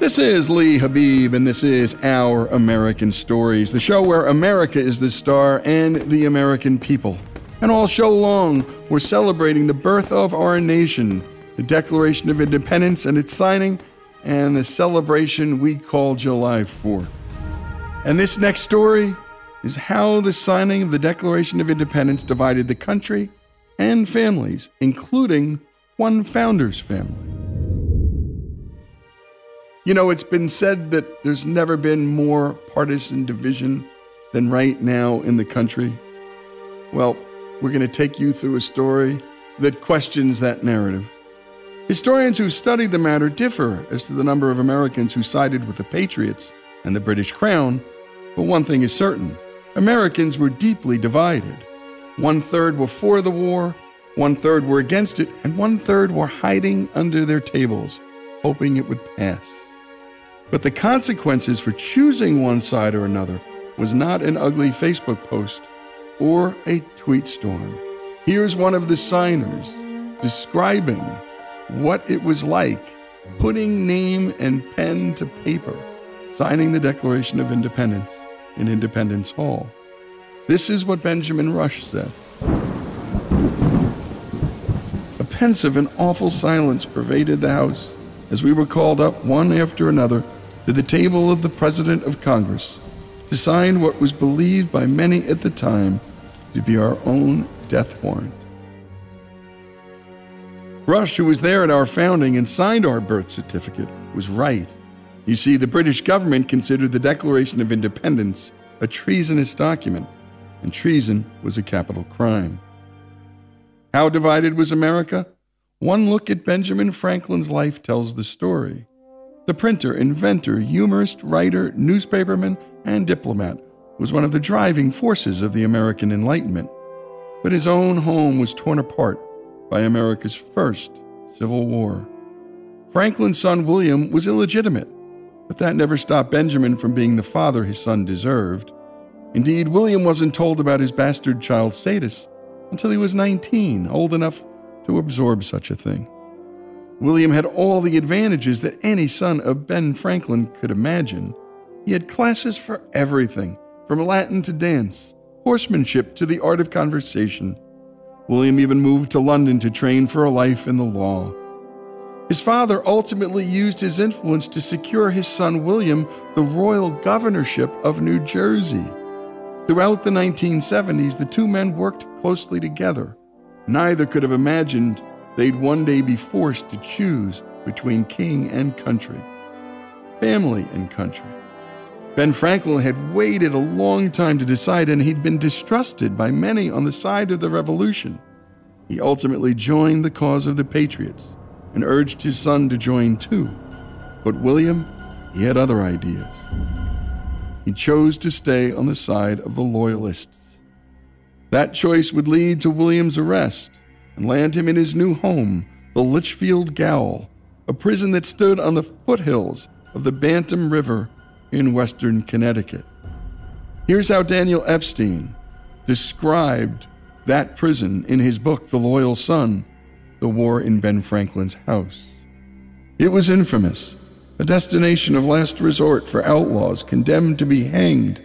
This is Lee Habib, and this is Our American Stories, the show where America is the star and the American people. And all show long, we're celebrating the birth of our nation, the Declaration of Independence and its signing, and the celebration we call July 4th. And this next story is how the signing of the Declaration of Independence divided the country and families, including one founder's family. You know, it's been said that there's never been more partisan division than right now in the country. Well, we're going to take you through a story that questions that narrative. Historians who studied the matter differ as to the number of Americans who sided with the Patriots and the British Crown, but one thing is certain Americans were deeply divided. One third were for the war, one third were against it, and one third were hiding under their tables, hoping it would pass. But the consequences for choosing one side or another was not an ugly Facebook post or a tweet storm. Here's one of the signers describing what it was like putting name and pen to paper, signing the Declaration of Independence in Independence Hall. This is what Benjamin Rush said. A pensive and awful silence pervaded the house as we were called up one after another to the table of the President of Congress to sign what was believed by many at the time to be our own death warrant. Rush, who was there at our founding and signed our birth certificate, was right. You see, the British government considered the Declaration of Independence a treasonous document, and treason was a capital crime. How divided was America? One look at Benjamin Franklin's life tells the story. The printer, inventor, humorist, writer, newspaperman, and diplomat was one of the driving forces of the American Enlightenment. But his own home was torn apart by America's first Civil War. Franklin's son William was illegitimate, but that never stopped Benjamin from being the father his son deserved. Indeed, William wasn't told about his bastard child's status until he was 19, old enough to absorb such a thing. William had all the advantages that any son of Ben Franklin could imagine. He had classes for everything, from Latin to dance, horsemanship to the art of conversation. William even moved to London to train for a life in the law. His father ultimately used his influence to secure his son William the royal governorship of New Jersey. Throughout the 1970s, the two men worked closely together. Neither could have imagined they'd one day be forced to choose between king and country, family and country. Ben Franklin had waited a long time to decide, and he'd been distrusted by many on the side of the revolution. He ultimately joined the cause of the Patriots and urged his son to join too. But William, he had other ideas. He chose to stay on the side of the Loyalists. That choice would lead to William's arrest and land him in his new home, the Litchfield Gaol, a prison that stood on the foothills of the Bantam River in western Connecticut. Here's how Daniel Epstein described that prison in his book, The Loyal Son The War in Ben Franklin's House. It was infamous, a destination of last resort for outlaws condemned to be hanged,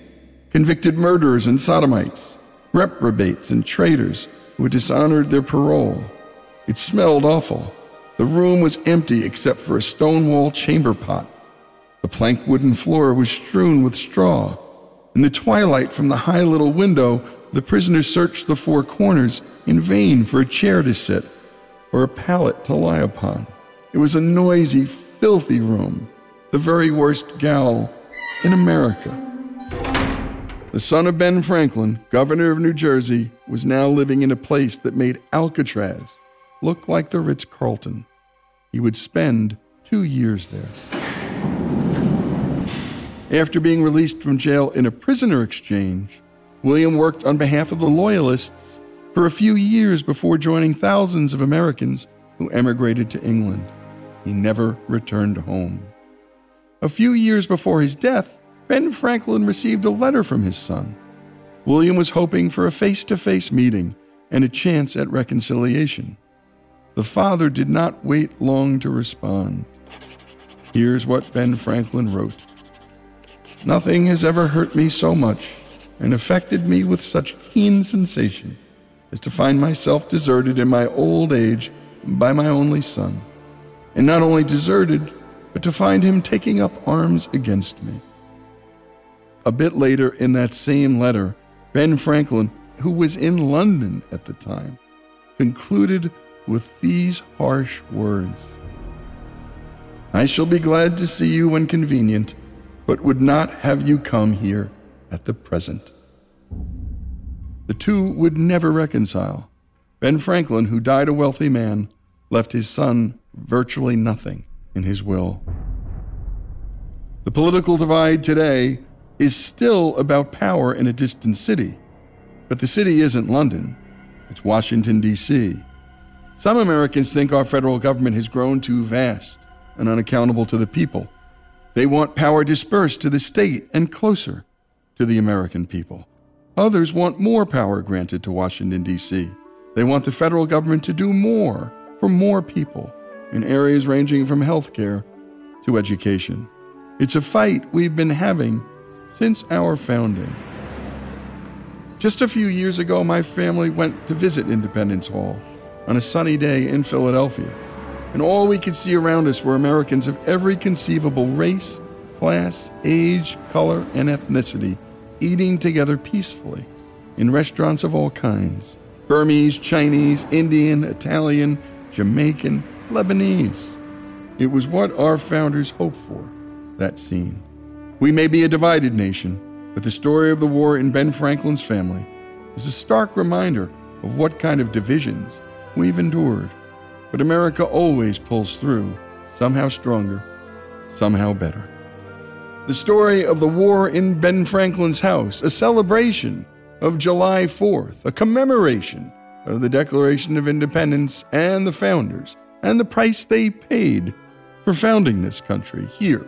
convicted murderers and sodomites, reprobates and traitors who dishonored their parole. It smelled awful. The room was empty except for a stone wall chamber pot the plank wooden floor was strewn with straw. In the twilight from the high little window, the prisoners searched the four corners in vain for a chair to sit or a pallet to lie upon. It was a noisy, filthy room, the very worst gaol in America. The son of Ben Franklin, governor of New Jersey, was now living in a place that made Alcatraz look like the Ritz Carlton. He would spend two years there. After being released from jail in a prisoner exchange, William worked on behalf of the Loyalists for a few years before joining thousands of Americans who emigrated to England. He never returned home. A few years before his death, Ben Franklin received a letter from his son. William was hoping for a face to face meeting and a chance at reconciliation. The father did not wait long to respond. Here's what Ben Franklin wrote Nothing has ever hurt me so much and affected me with such keen sensation as to find myself deserted in my old age by my only son. And not only deserted, but to find him taking up arms against me. A bit later in that same letter, Ben Franklin, who was in London at the time, concluded with these harsh words I shall be glad to see you when convenient but would not have you come here at the present. The two would never reconcile. Ben Franklin, who died a wealthy man, left his son virtually nothing in his will. The political divide today is still about power in a distant city, but the city isn't London, it's Washington, D.C. Some Americans think our federal government has grown too vast and unaccountable to the people. They want power dispersed to the state and closer to the American people. Others want more power granted to Washington, D.C. They want the federal government to do more for more people in areas ranging from healthcare to education. It's a fight we've been having since our founding. Just a few years ago, my family went to visit Independence Hall on a sunny day in Philadelphia and all we could see around us were Americans of every conceivable race, class, age, color, and ethnicity eating together peacefully in restaurants of all kinds Burmese, Chinese, Indian, Italian, Jamaican, Lebanese. It was what our founders hoped for, that scene. We may be a divided nation, but the story of the war in Ben Franklin's family is a stark reminder of what kind of divisions we've endured. But America always pulls through, somehow stronger, somehow better. The story of the war in Ben Franklin's house, a celebration of July 4th, a commemoration of the Declaration of Independence and the founders, and the price they paid for founding this country here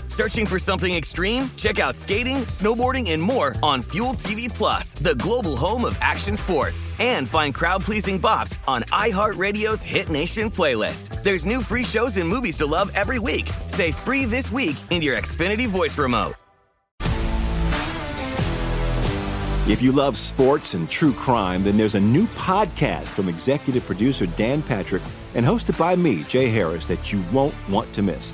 Searching for something extreme? Check out skating, snowboarding, and more on Fuel TV Plus, the global home of action sports. And find crowd-pleasing bops on iHeartRadio's Hit Nation playlist. There's new free shows and movies to love every week. Say free this week in your Xfinity voice remote. If you love sports and true crime, then there's a new podcast from executive producer Dan Patrick and hosted by me, Jay Harris, that you won't want to miss.